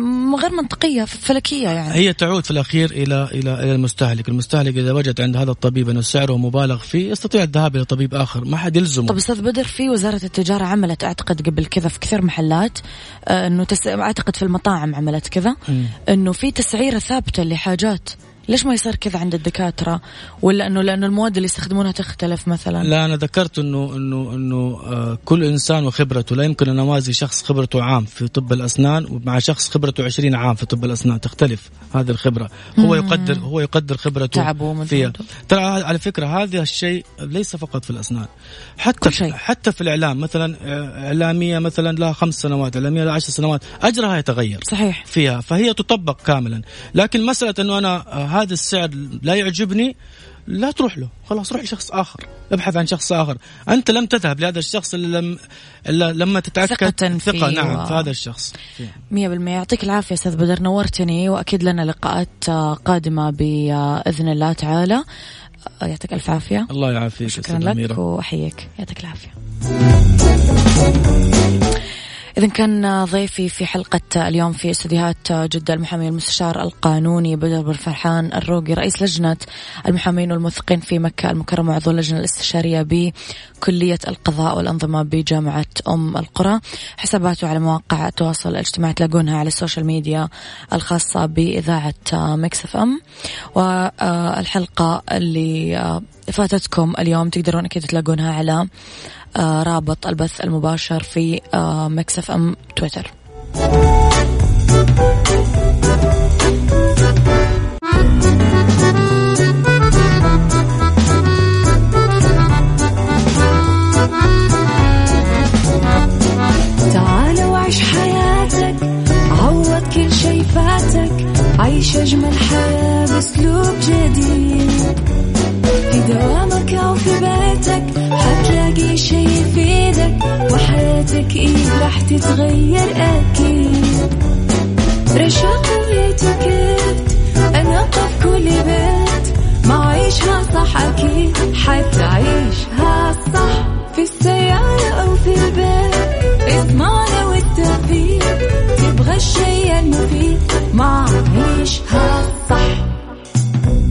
غير منطقية فلكية يعني. هي تعود في الأخير إلى إلى إلى المستهلك، المستهلك إذا وجد عند هذا الطبيب أنه سعره مبالغ فيه يستطيع الذهاب إلى طبيب آخر. ما حد يلزمه. طب أستاذ بدر في وزارة التجارة عملت أعتقد قبل كذا في كثير محلات آه، أنه تس... أعتقد في المطاعم عملت كذا إنه في تسعيرة ثابتة لحاجات ليش ما يصير كذا عند الدكاترة؟ ولا إنه لأنه المواد اللي يستخدمونها تختلف مثلا؟ لا أنا ذكرت إنه إنه إنه آه كل إنسان وخبرته لا يمكن أن اوازي شخص خبرته عام في طب الأسنان مع شخص خبرته 20 عام في طب الأسنان تختلف هذه الخبرة. هو. يقدر هو يقدر خبرته تعبه فيها. ترى على فكرة هذا الشيء ليس فقط في الأسنان. حتى كل شيء. حتى في الإعلام مثلا آه، إعلامية مثلا لها خمس سنوات إعلامية لها عشر سنوات أجرها يتغير صحيح. فيها فهي تطبق كاملا. لكن مسألة أنه أنا آه، هذا السعر لا يعجبني لا تروح له. خلاص روح لشخص آخر. ابحث عن شخص آخر. أنت لم تذهب لهذا الشخص إلا لم إلا لما تتأكد ثقة ثقة. نعم و- في هذا الشخص. مية بالمية. يعطيك العافية أستاذ بدر. نورتني وأكيد لنا لقاءات آه، قادمة بإذن الله تعالى. آه، يعطيك ألف عافية. الله يعافيك شكرا لك. وأحييك. يعطيك العافية. إذا كان ضيفي في حلقة اليوم في استديوهات جدة المحامي المستشار القانوني بدر بن فرحان الروقي رئيس لجنة المحامين والموثقين في مكة المكرمة وعضو اللجنة الاستشارية بكلية القضاء والأنظمة بجامعة أم القرى. حساباته على مواقع التواصل الاجتماعي تلاقونها على ال social media الخاصة بإذاعة Mix FM. والحلقة اللي فاتتكم اليوم تقدرون أكيد تلاقونها على رابط البث المباشر في آه، Mix FM تويتر. تعال وعيش حياتك عوض كل شي فاتك عيش أجمل حياة بأسلوب جديد. دوامك أو في بيتك حتلاقي شي يفيدك وحياتك إيه راح تتغير أكيد. رشاق ويتوكيت أنا قف كل بيت ما عيشها صح أكيد حتعيشها صح في السيارة أو في البيت. اسمعنا والتوفيق تبغى الشي المفيد ما عيشها صح.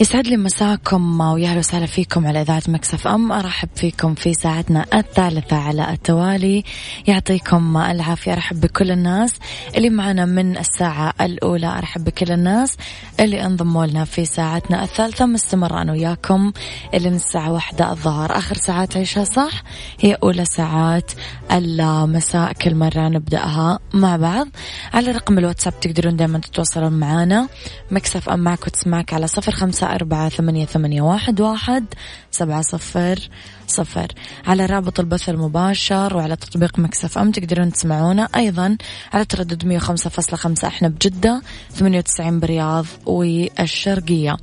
يسعد لي مساكم ويا أهلا وسهلا فيكم على إذاعة مكسف ام. أرحب فيكم في ساعتنا الثالثة على التوالي. يعطيكم العافية. أرحب بكل الناس اللي معنا من الساعة الأولى. أرحب بكل الناس اللي انضموا لنا في ساعتنا الثالثة. مستمر أنا وياكم إلى من الساعة واحدة الظهر. آخر ساعات عيشها صح؟ هي أولى ساعات المساء كل مرة نبدأها مع بعض. على رقم الواتساب تقدرون دائما تتواصلون معنا. Mix FM معك وتسمعك على صفر أربعة ثمانية, ثمانية واحد, واحد سبعة صفر صفر. على رابط البث المباشر وعلى تطبيق Mix FM تقدرون تسمعونا أيضا على تردد مية وخمسة فاصلة خمسة إحنا بجدة ثمانية وتسعين برياض والشرقية.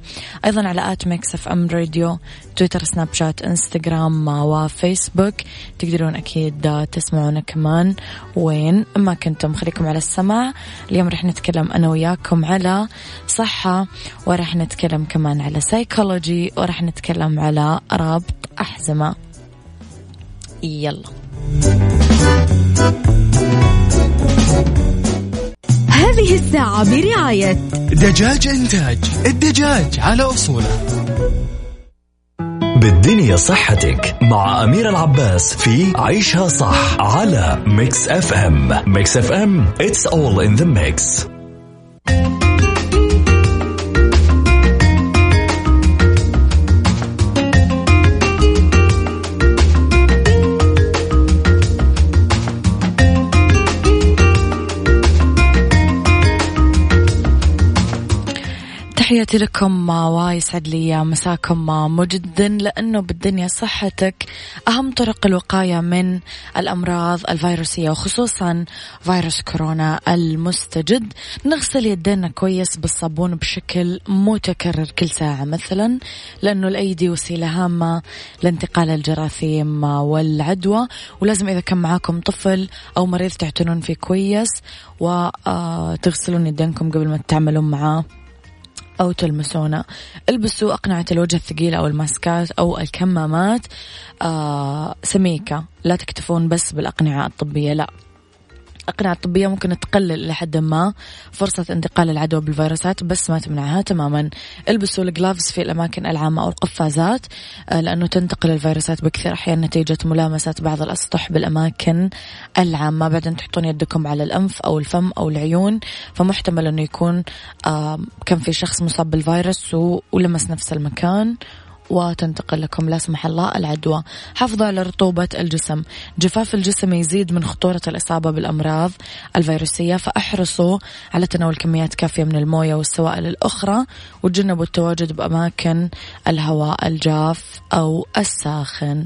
أيضا على at Mix FM Radio تويتر سناب شات إنستغرام وفيسبوك تقدرون أكيد تسمعونا كمان وين ما كنتم. خليكم على السماع. اليوم رح نتكلم أنا وياكم على صحة ورح نتكلم كمان على سايكولوجي ورح نتكلم على ربط أحزمة. يلا. هذه الساعة برعاية دجاج إنتاج الدجاج على أصوله. بالدنيا صحتك مع أميرة العباس في عيشها صح على Mix FM Mix FM it's all in the mix. تحياتي لكم ويسعد لي مساكم مجددا لأنه بالدنيا صحتك أهم طرق الوقاية من الأمراض الفيروسية وخصوصا فيروس كورونا المستجد. نغسل يدينا كويس بالصابون بشكل متكرر كل ساعة مثلا لأنه الأيدي وسيلة هامة لانتقال الجراثيم والعدوى. ولازم إذا كان معاكم طفل أو مريض تعتنون فيه كويس وتغسلون يدينكم قبل ما تعملون معاه أو تلمسونه البسوا أقنعة الوجه الثقيلة أو الماسكات أو الكمامات. آه سميكة. لا تكتفون بس بالأقنعة الطبية لا. الأقنعة الطبية ممكن تقلل إلى حد ما فرصة انتقال العدوى بالفيروسات بس ما تمنعها تماما. البسوا الجلافز في الأماكن العامة أو القفازات آه، لأنه تنتقل الفيروسات بكثير. أحيان نتيجة ملامسة بعض الأسطح بالأماكن العامة. بعدين تحطون يدكم على الأنف أو الفم أو العيون فمحتمل أنه يكون كان في شخص مصاب بالفيروس ولمس نفس المكان. وتنتقل لكم لا سمح الله العدوى. حافظوا على رطوبة الجسم. جفاف الجسم يزيد من خطورة الإصابة بالأمراض الفيروسية فأحرصوا على تناول كميات كافية من الموية والسوائل الأخرى وتجنبوا التواجد بأماكن الهواء الجاف أو الساخن.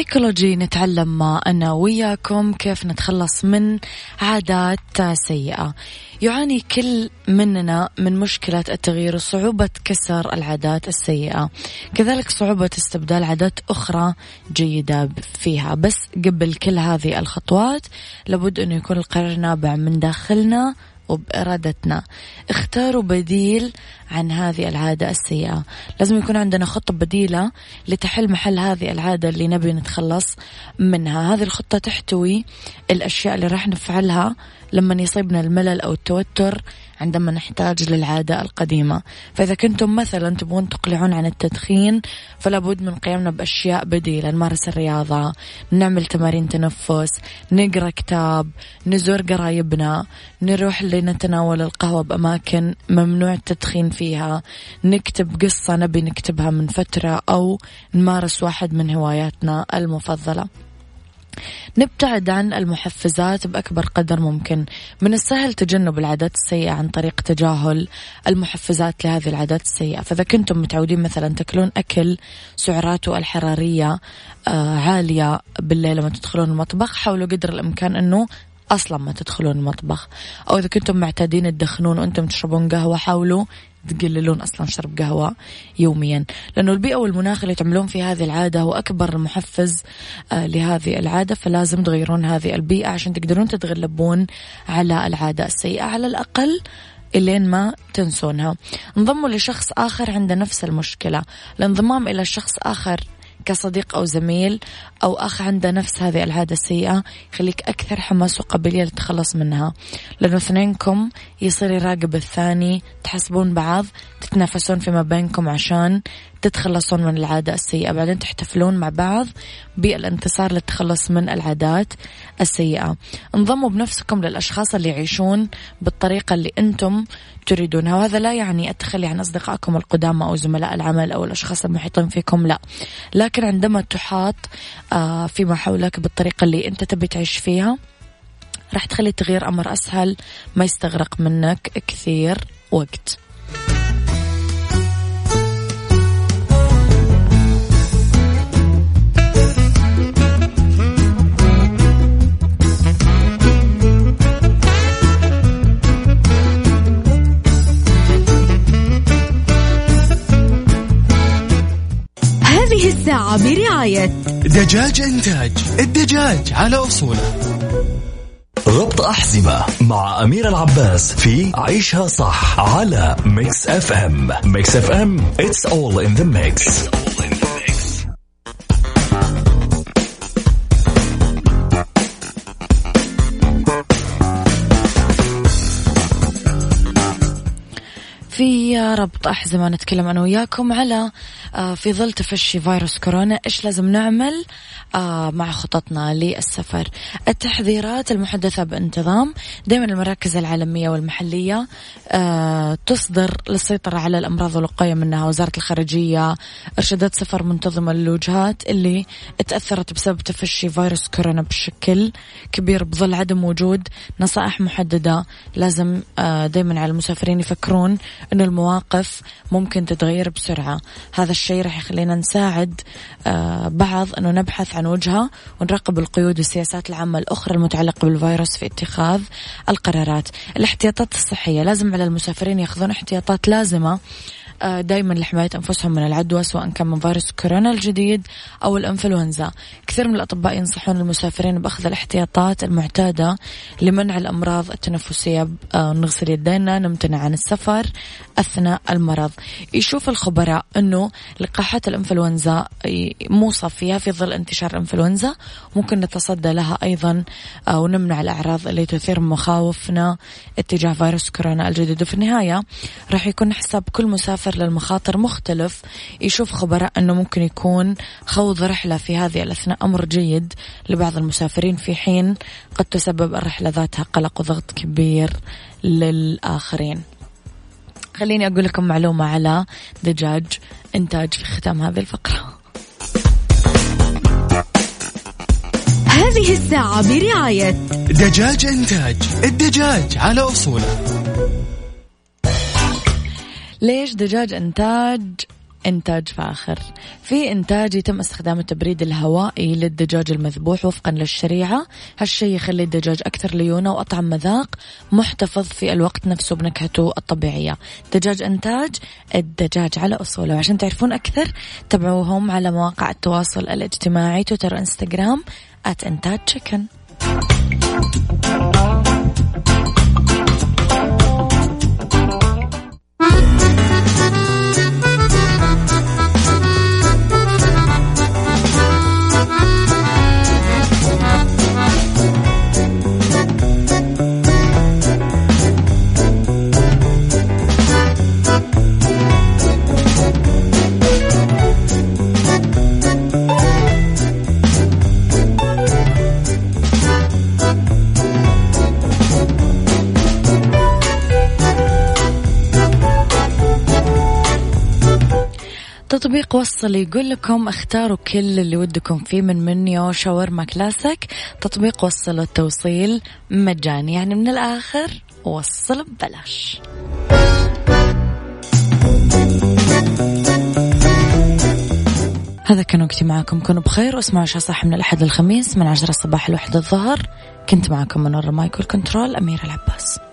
سيكولوجي نتعلم أنا وياكم كيف نتخلص من عادات سيئة. يعاني كل مننا من مشكلة التغيير وصعوبة كسر العادات السيئة. كذلك صعوبة استبدال عادات أخرى جيدة فيها. بس قبل كل هذه الخطوات لابد أن يكون القرار نابع من داخلنا وبإرادتنا. اختاروا بديل عن هذه العادة السيئة. لازم يكون عندنا خطة بديلة لتحل محل هذه العادة اللي نبي نتخلص منها. هذه الخطة تحتوي الأشياء اللي راح نفعلها لما يصيبنا الملل أو التوتر عندما نحتاج للعادة القديمة. فإذا كنتم مثلا تبغون تقلعون عن التدخين فلا بد من قيامنا بأشياء بديلة. نمارس الرياضة نعمل تمارين تنفس نقرأ كتاب نزور قرايبنا نروح لنتناول القهوة بأماكن ممنوع التدخين فيها نكتب قصة نبي نكتبها من فترة أو نمارس واحد من هواياتنا المفضلة. نبتعد عن المحفزات بأكبر قدر ممكن. من السهل تجنب العادات السيئة عن طريق تجاهل المحفزات لهذه العادات السيئة. فإذا كنتم متعودين مثلا تأكلون أكل سعراته الحرارية آه، عالية بالليل لما تدخلون المطبخ حاولوا قدر الإمكان أنه أصلا ما تدخلون المطبخ. أو إذا كنتم معتادين تدخنون وأنتم تشربون قهوة حاولوا تقللون أصلا شرب قهوة يوميا. لأنه البيئة والمناخ اللي تعملون في هذه العادة هو أكبر محفز آه لهذه العادة فلازم تغيرون هذه البيئة عشان تقدرون تتغلبون على العادة السيئة على الأقل إلين ما تنسونها. انضموا لشخص آخر عنده نفس المشكلة. الانضمام إلى شخص آخر كصديق أو زميل أو أخ عنده نفس هذه العادة السيئة يخليك أكثر حماس وقابلية للتخلص منها. لأنه اثنينكم يصير يراقب الثاني تحسبون بعض تتنافسون فيما بينكم عشان تتخلصون من العادة السيئة. بعدين تحتفلون مع بعض بالانتصار للتخلص من العادات السيئة. انضموا بنفسكم للأشخاص اللي يعيشون بالطريقة اللي أنتم تريدونها. وهذا لا يعني التخلي عن أصدقائكم القدامى أو زملاء العمل أو الأشخاص المحيطين فيكم لا. لكن عندما تحاط آه، فيما حولك بالطريقة اللي أنت تبي تعيش فيها راح تخلي التغيير أمر أسهل ما يستغرق منك كثير وقت. الساعة برعاية دجاج إنتاج الدجاج على أصوله. ربط أحزمة مع أميرة العباس في عيشها صح على Mix FM Mix FM it's all in the mix, في ربط أحزمة نتكلم أنا وياكم على آه، في ظل تفشي فيروس كورونا إيش لازم نعمل؟ آه، مع خططنا للسفر. التحذيرات المحدثة بانتظام. دائما المراكز العالمية والمحلية آه، تصدر للسيطرة على الأمراض والوقاية منها. وزارة الخارجية إرشادات سفر منتظمة للوجهات اللي تأثرت بسبب تفشي فيروس كورونا بشكل كبير بظل عدم وجود نصائح محددة لازم دائما على المسافرين يفكرون أن المواقف ممكن تتغير بسرعة. هذا الشيء راح يخلينا نساعد آه، بعض أنه نبحث عن وجهة ونراقب القيود والسياسات العامة الأخرى المتعلقة بالفيروس في اتخاذ القرارات. الاحتياطات الصحية لازم على المسافرين ياخذون احتياطات لازمة. دائما لحماية أنفسهم من العدوى سواء كان من فيروس كورونا الجديد أو الإنفلونزا. كثير من الأطباء ينصحون المسافرين بأخذ الاحتياطات المعتادة لمنع الأمراض التنفسية. آه، نغسل يدينا نمتنع عن السفر. أثناء المرض. يشوف الخبراء أنه لقاحات الإنفلونزا موصى فيها في ظل انتشار الإنفلونزا. ممكن نتصدى لها أيضا آه، ونمنع الأعراض اللي تثير مخاوفنا اتجاه فيروس كورونا الجديد. وفي النهاية راح يكون حساب كل مسافر للمخاطر مختلف. يشوف خبراء أنه ممكن يكون خوض رحلة في هذه الأثناء. أمر جيد لبعض المسافرين. في حين قد تسبب الرحلة ذاتها قلق وضغط كبير للآخرين. خليني أقول لكم معلومة على دجاج إنتاج في ختام هذه الفقرة. هذه الساعة برعاية دجاج إنتاج الدجاج على أصوله. ليش دجاج إنتاج؟ إنتاج فاخر. في إنتاج يتم استخدام التبريد الهوائي للدجاج المذبوح وفقا للشريعة. هالشيء يخلي الدجاج أكثر ليونة وأطعم مذاق محتفظ في الوقت نفسه بنكهته الطبيعية. دجاج إنتاج الدجاج على أصوله. عشان تعرفون أكثر تابعوهم على مواقع التواصل الاجتماعي تويتر إنستغرام at إنتاج تشيكن تطبيق وصل يقول لكم اختاروا كل اللي ودكم فيه من منيو شاورما كلاسيك. تطبيق وصل التوصيل مجاني. يعني من الآخر وصل ببلاش. هذا كان وقتي معكم كونوا بخير واسمعوا عشاء صح من الأحد للخميس من عشرة الصباح لوحدة الظهر. كنت معكم من مايكل كنترول أميرة العباس.